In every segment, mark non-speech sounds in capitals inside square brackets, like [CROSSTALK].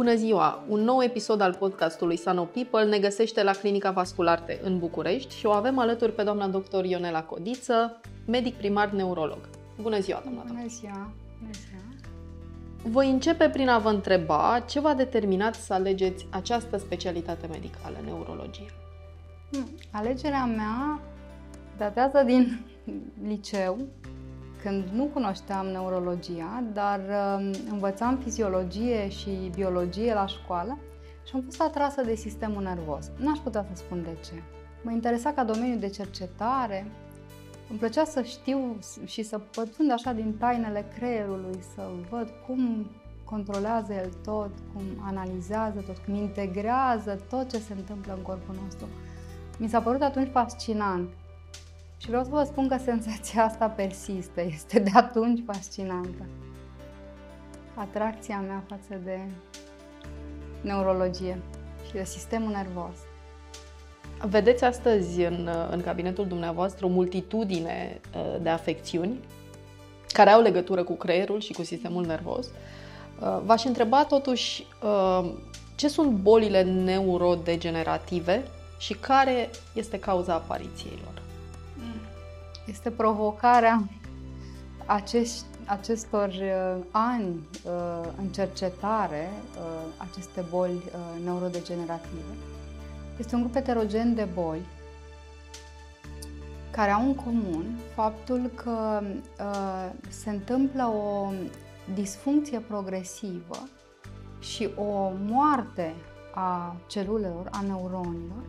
Bună ziua! Un nou episod al podcastului Sano People ne găsește la Clinica Vascularte în București și o avem alături pe doamna doctor Ionela Codiță, medic primar neurolog. Bună ziua, doamna Bună ziua! Bună ziua! Voi începe prin a vă întreba ce v-a determinat să alegeți această specialitate medicală, neurologie. Hmm, alegerea mea datează din liceu, când nu cunoșteam neurologia, dar um, învățam fiziologie și biologie la școală și am fost atrasă de sistemul nervos. Nu aș putea să spun de ce. Mă interesa ca domeniu de cercetare, îmi plăcea să știu și să pătrund așa din tainele creierului, să văd cum controlează el tot, cum analizează tot, cum integrează tot ce se întâmplă în corpul nostru. Mi s-a părut atunci fascinant. Și vreau să vă spun că senzația [LAUGHS] asta persistă, este de atunci fascinantă. Atracția mea față de neurologie și de sistemul nervos. Vedeți astăzi în, în cabinetul dumneavoastră o multitudine uh, de afecțiuni care au legătură cu creierul și cu sistemul nervos. Uh, v-aș întreba totuși uh, ce sunt bolile neurodegenerative și care este cauza apariției lor? Este provocarea acești, acestor ani în cercetare, aceste boli neurodegenerative. Este un grup heterogen de boli care au în comun faptul că uh, se întâmplă o disfuncție progresivă și o moarte a celulelor, a neuronilor,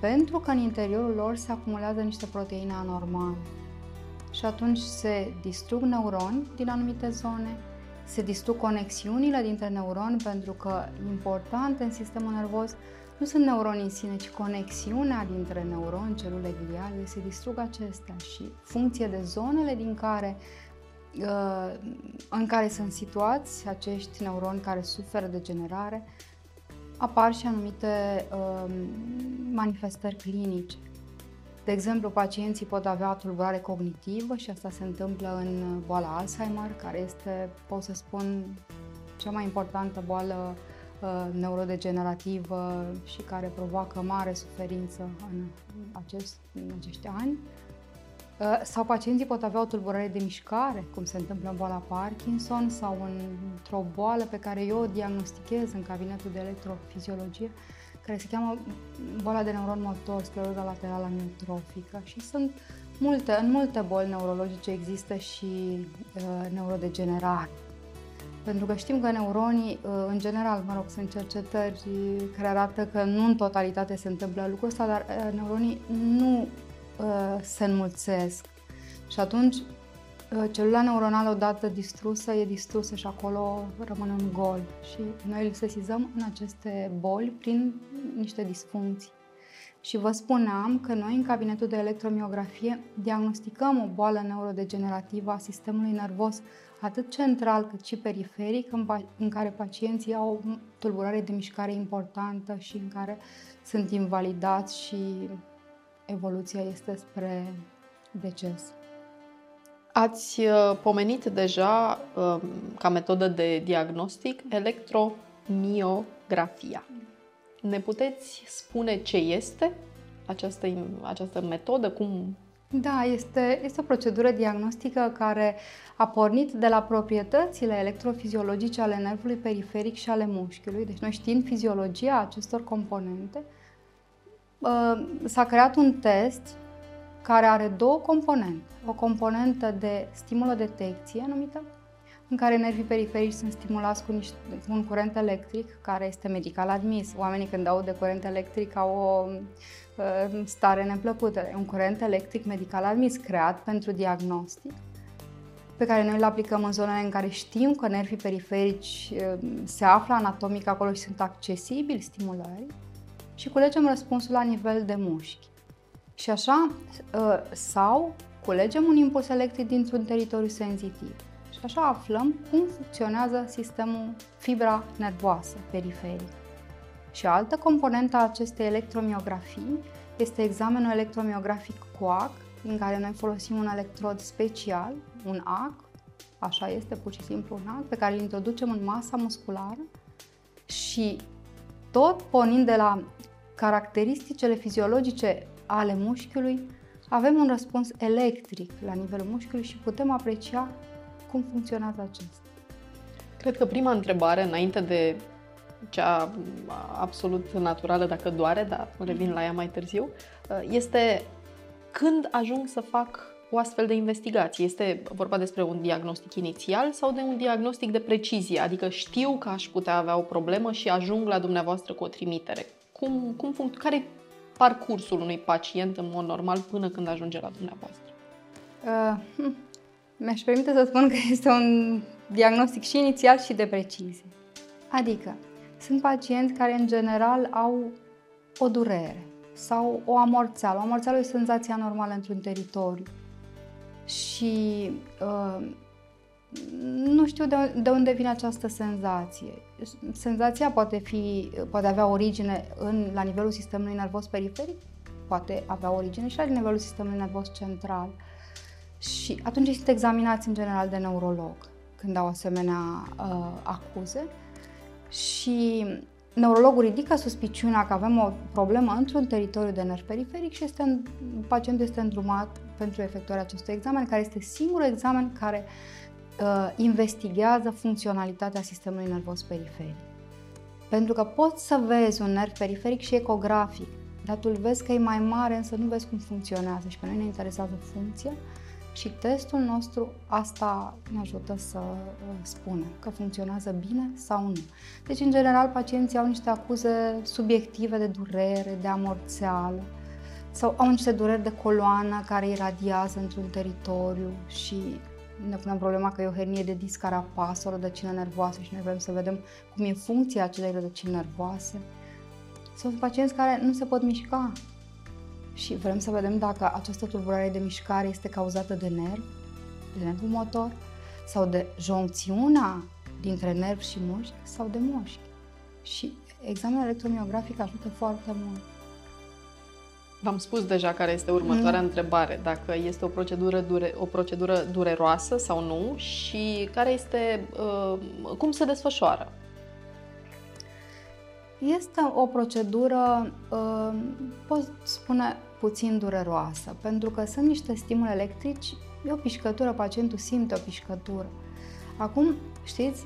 pentru că în interiorul lor se acumulează niște proteine anormale. Și atunci se distrug neuroni din anumite zone, se distrug conexiunile dintre neuroni pentru că importante în sistemul nervos nu sunt neuroni în sine, ci conexiunea dintre neuroni, celule gliale, se distrug acestea și funcție de zonele din care uh, în care sunt situați acești neuroni care suferă de generare, apar și anumite uh, manifestări clinice. De exemplu, pacienții pot avea tulburare cognitivă și asta se întâmplă în boala Alzheimer, care este, pot să spun, cea mai importantă boală Uh, neurodegenerativă și care provoacă mare suferință în, acest, în acești ani. Uh, sau pacienții pot avea o tulburare de mișcare, cum se întâmplă în boala Parkinson sau într-o boală pe care eu o diagnostichez în cabinetul de electrofiziologie, care se cheamă boala de neuron motor, scleroza laterală amiotrofică și sunt multe, în multe boli neurologice există și uh, neurodegenerare. Pentru că știm că neuronii, uh, în general, mă rog, sunt cercetări care arată că nu în totalitate se întâmplă lucrul ăsta, dar uh, neuronii nu uh, se înmulțesc. Și atunci, celula neuronală odată distrusă, e distrusă și acolo rămâne un gol. Și noi îl sesizăm în aceste boli prin niște disfuncții. Și vă spuneam că noi, în cabinetul de electromiografie, diagnosticăm o boală neurodegenerativă a sistemului nervos atât central cât și periferic, în, în care pacienții au o tulburare de mișcare importantă și în care sunt invalidați și evoluția este spre deces. Ați uh, pomenit deja um, ca metodă de diagnostic electromiografia. Ne puteți spune ce este această, această metodă, cum da, este, este o procedură diagnostică care a pornit de la proprietățile electrofiziologice ale nervului periferic și ale mușchiului. Deci noi știind fiziologia acestor componente, uh, s-a creat un test care are două componente. O componentă de stimulodetecție numită, în care nervii periferici sunt stimulați cu, niște, cu un curent electric, care este medical admis. Oamenii când aud de curent electric au o uh, stare neplăcută. E un curent electric medical admis, creat pentru diagnostic. pe care noi le aplicăm în zonele în care știm că nervii periferici uh, se află anatomic acolo și sunt accesibili stimulării și culegem răspunsul la nivel de mușchi. Și așa, uh, sau culegem un impuls electric dintr-un teritoriu senzitiv. Și așa aflăm cum funcționează sistemul fibra nervoasă periferică. Și altă componentă a acestei electromiografii este examenul electromiografic COAC, în care noi folosim un electrod special, un AC, așa este pur și simplu un AC, pe care îl introducem în masa musculară și tot pornind de la caracteristicile fiziologice ale mușchiului, avem un răspuns electric la nivelul mușchiului și putem aprecia cum funcționează acesta. Cred că prima întrebare, înainte de cea absolut naturală dacă doare, dar revin la ea mai târziu, este când ajung să fac o astfel de investigație? Este vorba despre un diagnostic inițial sau de un diagnostic de precizie? Adică știu că aș putea avea o problemă și ajung la dumneavoastră cu o trimitere. Cum, cum func- care e parcursul unui pacient în mod normal până când ajunge la dumneavoastră? Uh, hm, mi-aș permite să spun că este un diagnostic și inițial și de precizie. Adică, sunt pacienți care în general au o durere sau o amorțeală. O amorțeală e senzația normală într-un teritoriu. Și uh, nu știu de, de unde vine această senzație. Senzația poate, fi, poate avea origine în, la nivelul sistemului nervos periferic, poate avea origine și la nivelul sistemului nervos central. Și atunci sunt examinați în general de neurolog când au asemenea uh, acuze și neurologul ridică suspiciunea că avem o problemă într-un teritoriu de nerv periferic și este, pacientul este îndrumat pentru efectuarea acestui examen, care este singurul examen care uh, investigează funcționalitatea sistemului nervos periferic. Pentru că poți să vezi un nerv periferic și ecografic, dar tu îl vezi că e mai mare, însă nu vezi cum funcționează și pe noi ne interesează funcția și testul nostru asta ne ajută să uh, spunem că funcționează bine sau nu. Deci, în general, pacienții au niște acuze subiective de durere, de amorțeală, sau au niște dureri de coloană care iradiază într-un teritoriu și ne punem problema că e o hernie de disc care apasă o rădăcină nervoasă și noi vrem să vedem cum e funcția acelei rădăcini nervoase. Sunt pacienți care nu se pot mișca, și vrem să vedem dacă această tulburare de mișcare este cauzată de nerv, de nervul motor, sau de joncțiunea dintre nerv și mușchi sau de mușchi. Și examenul electromiografic ajută foarte mult. V-am spus deja care este următoarea mm. întrebare, dacă este o procedură, dure, o procedură dureroasă sau nu și care este, uh, cum se desfășoară. Este o procedură, uh, pot spune, puțin dureroasă, pentru că sunt niște stimuli electrici, e o pișcătură, pacientul simte o pișcătură. Acum, știți,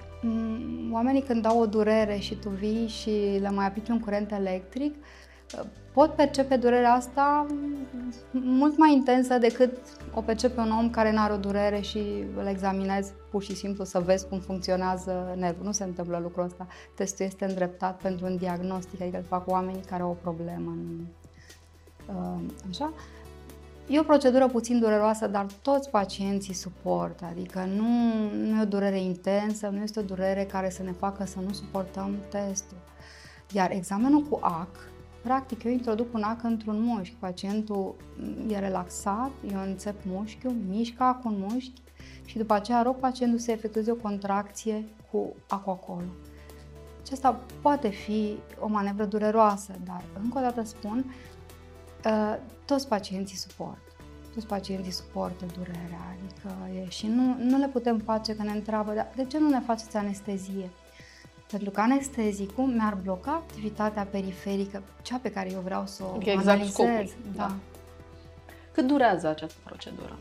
oamenii când au o durere și tu vii și le mai aplici un curent electric, pot percepe durerea asta mult mai intensă decât o percepe un om care nu are o durere și îl examinezi pur și simplu să vezi cum funcționează nervul. Nu se întâmplă lucrul ăsta. Testul este îndreptat pentru un diagnostic, adică îl fac oamenii care au o problemă. Uh, așa. E o procedură puțin dureroasă, dar toți pacienții suportă, adică nu, nu e o durere intensă, nu este o durere care să ne facă să nu suportăm testul. Iar examenul cu AC, practic eu introduc un AC într-un mușchi, pacientul e relaxat, eu înțep mușchiul, mișcă AC un mușchi și după aceea rog pacientul să efectueze o contracție cu acul acolo. Acesta poate fi o manevră dureroasă, dar încă o dată spun, Uh, toți pacienții suportă. Toți pacienții suportă durerea, adică e, și nu, nu le putem face că ne întreabă, dar de ce nu ne faceți anestezie? Pentru că anestezicul mi-ar bloca activitatea periferică, cea pe care eu vreau să o exact analizez. Scopul, da. da. Cât durează această procedură?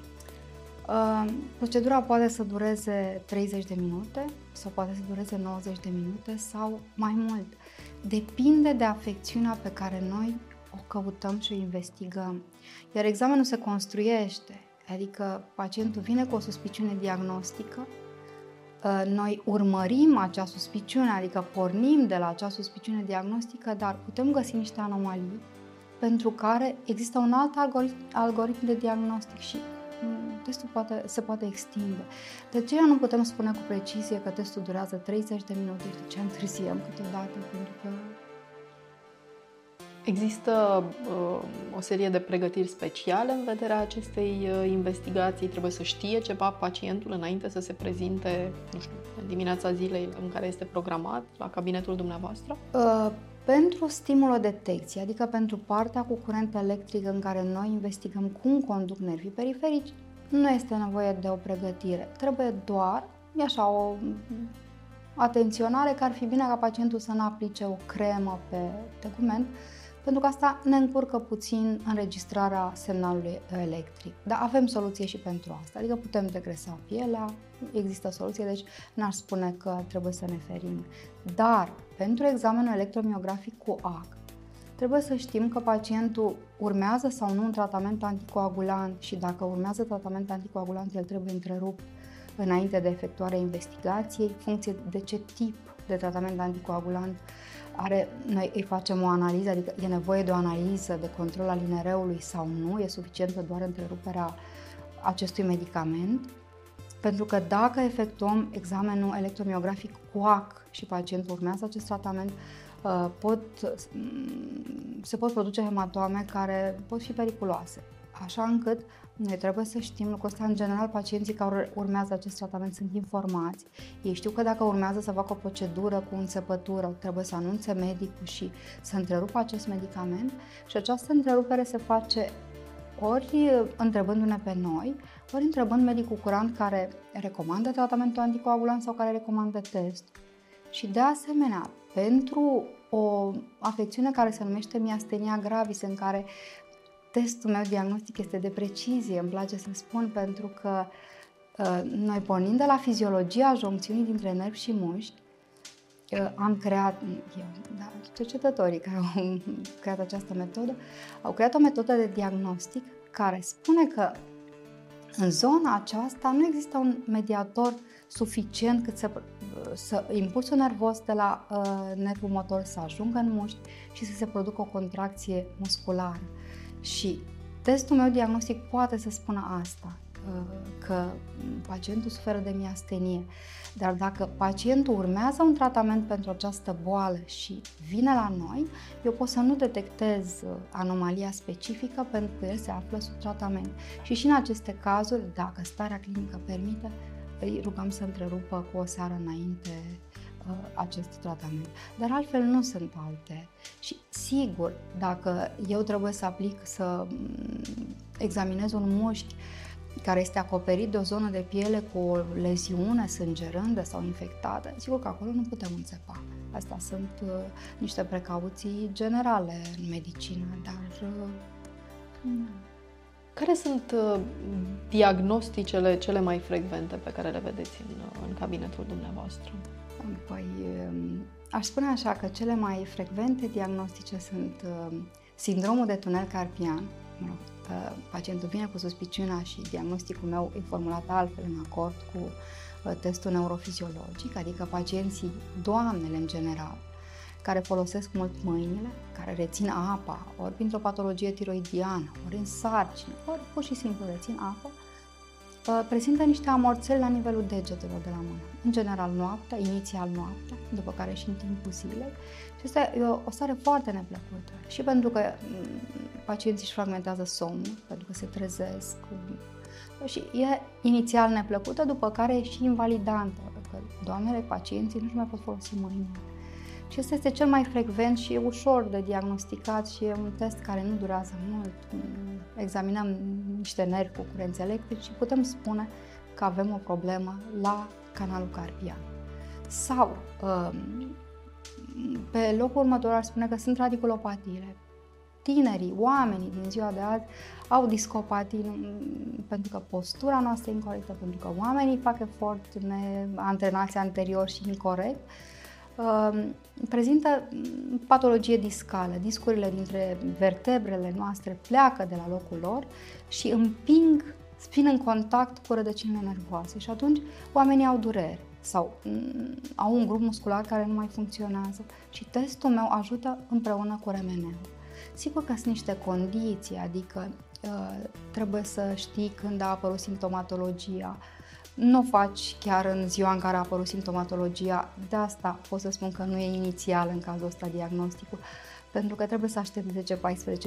Uh, procedura poate să dureze 30 de minute sau poate să dureze 90 de minute sau mai mult. Depinde de afecțiunea pe care noi o căutăm și o investigăm. Iar examenul se construiește, adică pacientul vine cu o suspiciune diagnostică, ă, noi urmărim acea suspiciune, adică pornim de la acea suspiciune diagnostică, dar putem găsi niște anomalii pentru care există un alt algoritm, algoritm de diagnostic și mm, testul poate, se poate extinde. De ce nu putem spune cu precizie că testul durează 30 de minute, de ce întârziem câteodată, pentru că Există uh, o serie de pregătiri speciale în vederea acestei uh, investigații? Trebuie să știe ceva pacientul înainte să se prezinte, nu știu, în dimineața zilei în care este programat la cabinetul dumneavoastră? Uh, pentru stimulodetecție, adică pentru partea cu curent electric în care noi investigăm cum conduc nervii periferici, nu este nevoie de o pregătire. Trebuie doar, e așa, o atenționare că ar fi bine ca pacientul să nu aplice o cremă pe tegument, pentru că asta ne încurcă puțin înregistrarea semnalului electric. Dar avem soluție și pentru asta, adică putem degresa pielea, există soluție, deci n-aș spune că trebuie să ne ferim. Dar pentru examenul electromiografic cu AC, trebuie să știm că pacientul urmează sau nu un tratament anticoagulant și dacă urmează tratament anticoagulant, el trebuie întrerupt înainte de efectuarea investigației, funcție de ce tip de tratament anticoagulant are, noi îi facem o analiză, adică e nevoie de o analiză de control al inereului sau nu, e suficientă doar întreruperea acestui medicament, pentru că dacă efectuăm examenul electromiografic CUAC și pacientul urmează acest tratament, uh, pot, mm, se pot produce hematome care pot fi periculoase. Așa încât noi trebuie să știm lucrul ăsta. În general, pacienții care urmează acest tratament sunt informați. Ei știu că dacă urmează să facă o procedură cu înțepătură, trebuie să anunțe medicul și să întrerupă acest medicament și această întrerupere se face ori întrebându-ne pe noi, ori întrebând medicul curant care recomandă tratamentul anticoagulant sau care recomandă test. Și de asemenea, pentru o afecțiune care se numește miastenia gravis, în care testul meu diagnostic este de precizie, îmi place să spun, pentru că uh, noi pornind de la fiziologia joncțiunii dintre nervi și mușchi, uh, am creat, eu, da, cercetătorii care au [LAUGHS] creat această metodă, au creat o metodă de diagnostic care spune că în zona aceasta nu există un mediator suficient cât să, să impulsul nervos de la uh, nervul motor să ajungă în mușchi și să se producă o contracție musculară. Și testul meu diagnostic poate să spună asta, că pacientul suferă de miastenie. Dar dacă pacientul urmează un tratament pentru această boală și vine la noi, eu pot să nu detectez anomalia specifică pentru că el se află sub tratament. Și și în aceste cazuri, dacă starea clinică permite, îi rugăm să întrerupă cu o seară înainte Uh, acest tratament. Dar altfel nu sunt alte. Și sigur, dacă eu trebuie să aplic, să mm, examinez un mușchi care este acoperit de o zonă de piele cu o leziune sângerândă sau infectată, sigur că acolo nu putem înțepa. Astea sunt uh, niște precauții generale în medicină, dar... Uh, care sunt uh, diagnosticele cele mai frecvente pe care le vedeți în, uh, în cabinetul dumneavoastră? Păi, um, aș spune așa că cele mai frecvente diagnostice sunt um, sindromul de tunel carpian. Uh, pacientul vine cu suspiciunea și diagnosticul meu e formulat altfel în acord cu uh, testul neurofiziologic, adică pacienții, doamnele în general, care folosesc mult mâinile, care rețin apa, ori printr-o patologie tiroidiană, ori în sarcină, ori pur și simplu rețin apă, prezintă niște amorțări la nivelul degetelor de la mână. În general noaptea, inițial noaptea, după care și în timpul zilei. Și asta e o, o stare foarte neplăcută. Și pentru că mm, pacienții își fragmentează somnul, pentru că se trezesc. Și e inițial neplăcută, după care e și invalidantă, pentru că doamnele pacienții nu-și mai pot folosi mâinile. Și ăsta este cel mai frecvent și e ușor de diagnosticat și e un test care nu durează mult. Examinăm niște nervi cu curenți electrici și putem spune că avem o problemă la canalul carpian. Sau, um, pe locul următor ar spune că sunt radiculopatiile. Tinerii, oamenii din ziua de azi au discopatii pentru că postura noastră e incorrectă, pentru că oamenii fac efort neantrenați anterior și incorrect Ehm, prezintă patologie discală. Discurile dintre vertebrele noastre pleacă de la locul lor și împing, vin în contact cu rădăcinile nervoase și atunci oamenii au durere sau mm, au un grup muscular care nu mai funcționează și testul meu ajută împreună cu remeneu. Sigur că sunt niște condiții, adică uh, trebuie să știi când a apărut simptomatologia, nu o faci chiar în ziua în care a apărut simptomatologia, de asta pot să spun că nu e inițial în cazul ăsta diagnosticul, pentru că trebuie să aștepți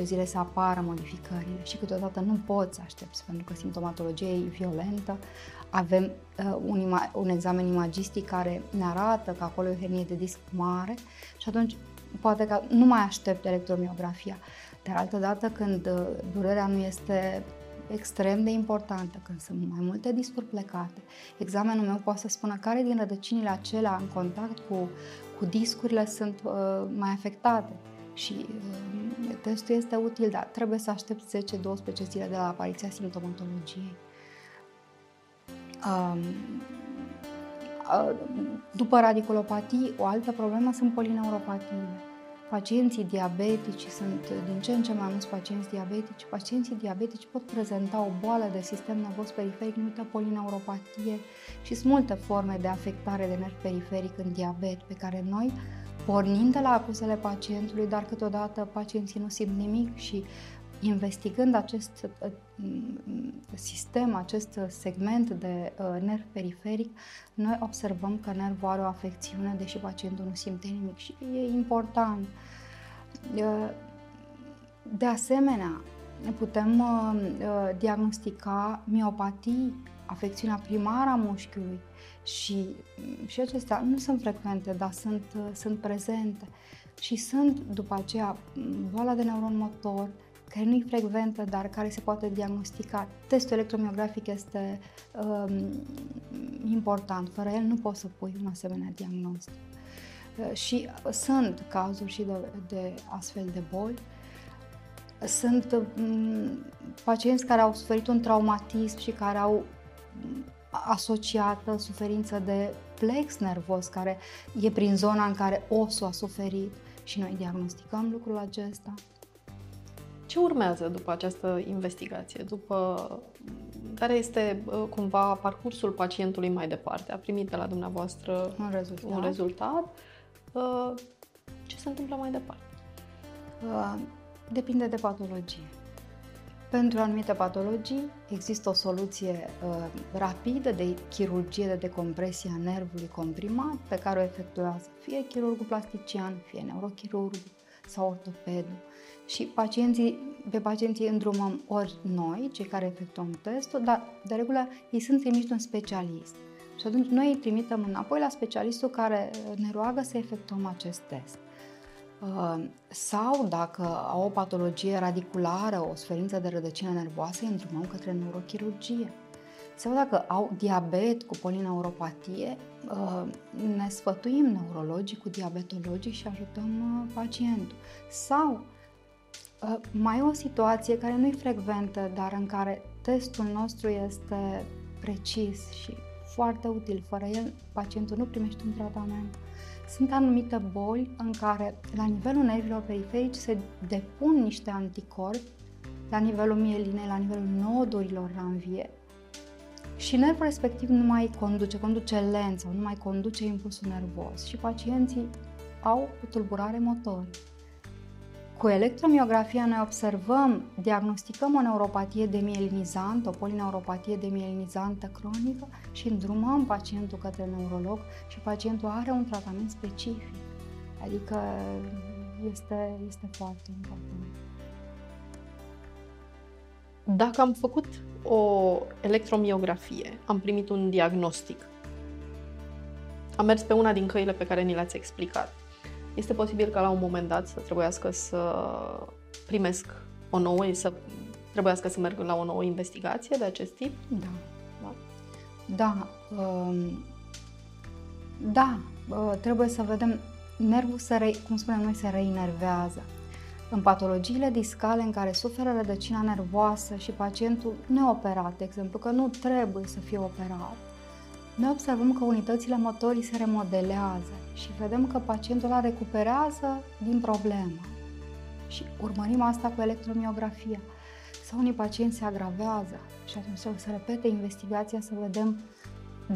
10-14 zile să apară modificările și câteodată nu poți să aștepți, pentru că simptomatologia e violentă, avem uh, un, ima- un examen imagistic care ne arată că acolo e o hernie de disc mare și atunci poate că nu mai aștept electromiografia. Dar altădată când uh, durerea nu este extrem de importantă, când sunt mai multe discuri plecate, examenul meu poate să spună care din rădăcinile acelea în contact cu, cu discurile sunt uh, mai afectate și uh, testul este util, dar trebuie să aștepți 10-12 zile de la apariția simptomatologiei. Um, uh, după radiculopatii, o altă problemă sunt polineuropatiile. Pacienții diabetici sunt din ce în ce mai mulți pacienți diabetici. Pacienții diabetici pot prezenta o boală de sistem nervos periferic numită polineuropatie și sunt multe forme de afectare de nerv periferic în diabet pe care noi pornind de la acuzele pacientului, dar câteodată pacienții nu simt nimic și investigând acest uh, sistem, acest segment de uh, nerv periferic, noi observăm că nervul are o afecțiune, deși pacientul nu simte nimic și e important. Uh, de asemenea, putem diagnostica miopatii, afecțiunea primară a mușchiului și, și acestea nu sunt frecvente, dar sunt, sunt prezente. Și sunt după aceea boala de neuron motor, care nu e frecventă, dar care se poate diagnostica. Testul electromiografic este um, important. Fără el nu poți să pui un asemenea diagnostic. Uh, și sunt cazuri și de, de astfel de boli. Sunt um, pacienți care au suferit un traumatism și care au um, asociată suferință de plex nervos, care e prin zona în care osul a suferit și noi diagnosticăm lucrul acesta. Ce urmează după această investigație? După care este cumva parcursul pacientului mai departe? A primit de la dumneavoastră un rezultat. Un rezultat. Ce se întâmplă mai departe? Depinde de patologie. Pentru anumite patologii există o soluție uh, rapidă de chirurgie de decompresie a nervului comprimat pe care o efectuează fie chirurgul plastician, fie neurochirurgul sau ortopedul. Și pacienții, pe pacienții îndrumăm ori noi, cei care efectuăm testul, dar de regulă ei sunt trimiși un specialist. Și atunci noi îi trimitem înapoi la specialistul care ne roagă să efectuăm acest test. Uh, sau dacă au o patologie radiculară, o suferință de rădăcină nervoasă, îi îndrumăm către neurochirurgie. Sau dacă au diabet cu polineuropatie, uh, ne sfătuim neurologii cu diabetologii și ajutăm uh, pacientul. Sau mai e o situație care nu e frecventă, dar în care testul nostru este precis și foarte util. Fără el, pacientul nu primește un tratament. Sunt anumite boli în care, la nivelul nervilor periferici, se depun niște anticorpi la nivelul mielinei, la nivelul nodurilor ranvie și nervul respectiv nu mai conduce, conduce lent sau nu mai conduce impulsul nervos și pacienții au o tulburare motorie. Cu electromiografia noi observăm, diagnosticăm o neuropatie demielinizantă, o polineuropatie demielinizantă cronică și îndrumăm pacientul către neurolog și pacientul are un tratament specific. Adică este, este foarte important. Dacă am făcut o electromiografie, am primit un diagnostic, am mers pe una din căile pe care ni le-ați explicat, este posibil ca la un moment dat să trebuiască să primesc o nouă, să trebuiască să merg la o nouă investigație de acest tip? Da. Da. Da. Um, da. Uh, trebuie să vedem nervul se, re, cum spunem noi, se reinervează. În patologiile discale în care suferă rădăcina nervoasă și pacientul neoperat, de exemplu, că nu trebuie să fie operat, noi observăm că unitățile motorii se remodelează și vedem că pacientul ăla recuperează din problemă. Și urmărim asta cu electromiografia. Sau unii pacienți se agravează și atunci trebuie să repete investigația să vedem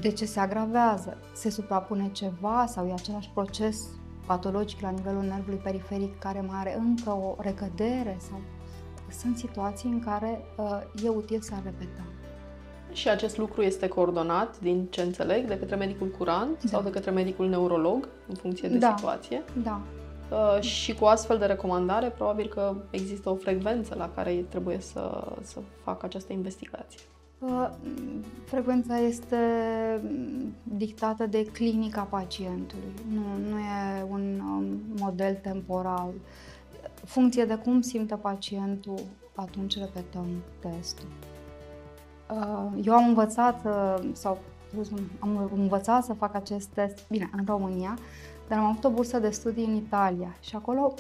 de ce se agravează. Se suprapune ceva sau e același proces patologic la nivelul nervului periferic care mai are încă o recădere sau sunt situații în care uh, e util să repetăm. Și acest lucru este coordonat, din ce înțeleg, de către medicul curant da. sau de către medicul neurolog, în funcție de da. situație. Da. Uh, și cu astfel de recomandare, probabil că există o frecvență la care trebuie să, să facă această investigație. Uh, frecvența este dictată de clinica pacientului, nu, nu e un um, model temporal. Funcție de cum simte pacientul, atunci repetăm testul. Uh, eu am învățat, uh, sau am învățat să fac acest test, bine, în România, dar am avut o bursă de studii în Italia și acolo,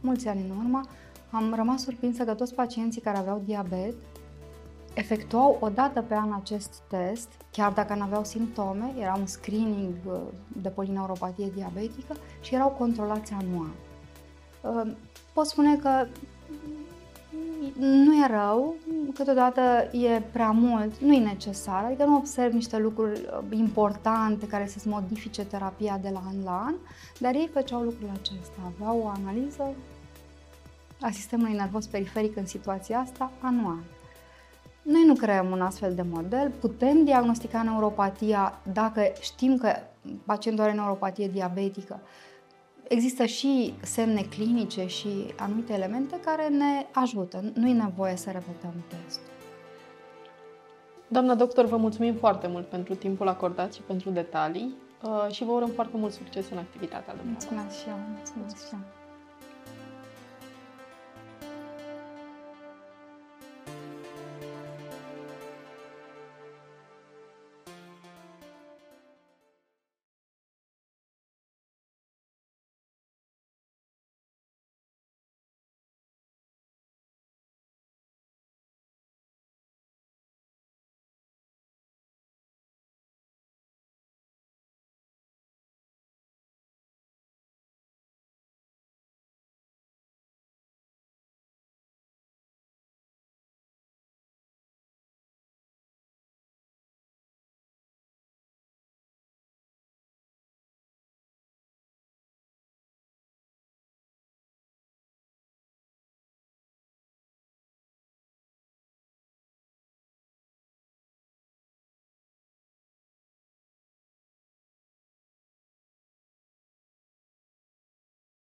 mulți ani în urmă, am rămas surprinsă că toți pacienții care aveau diabet efectuau o dată pe an acest test, chiar dacă nu aveau simptome, era un screening uh, de polineuropatie diabetică și erau controlați anual. Uh, pot spune că nu e rău, câteodată e prea mult, nu e necesar, adică nu observ niște lucruri uh, importante care să-ți modifice terapia de la an la an, dar ei făceau lucrul acesta, aveau o analiză a sistemului nervos periferic în situația asta anual. Noi nu creăm un astfel de model, putem diagnostica neuropatia dacă știm că pacientul are neuropatie diabetică. Există și semne clinice și anumite elemente care ne ajută. Nu e nevoie să repetăm testul. Doamna doctor, vă mulțumim foarte mult pentru timpul acordat și pentru detalii uh, și vă urăm foarte mult succes în activitatea dumneavoastră. Mulțumesc și eu. Mulțumesc și eu.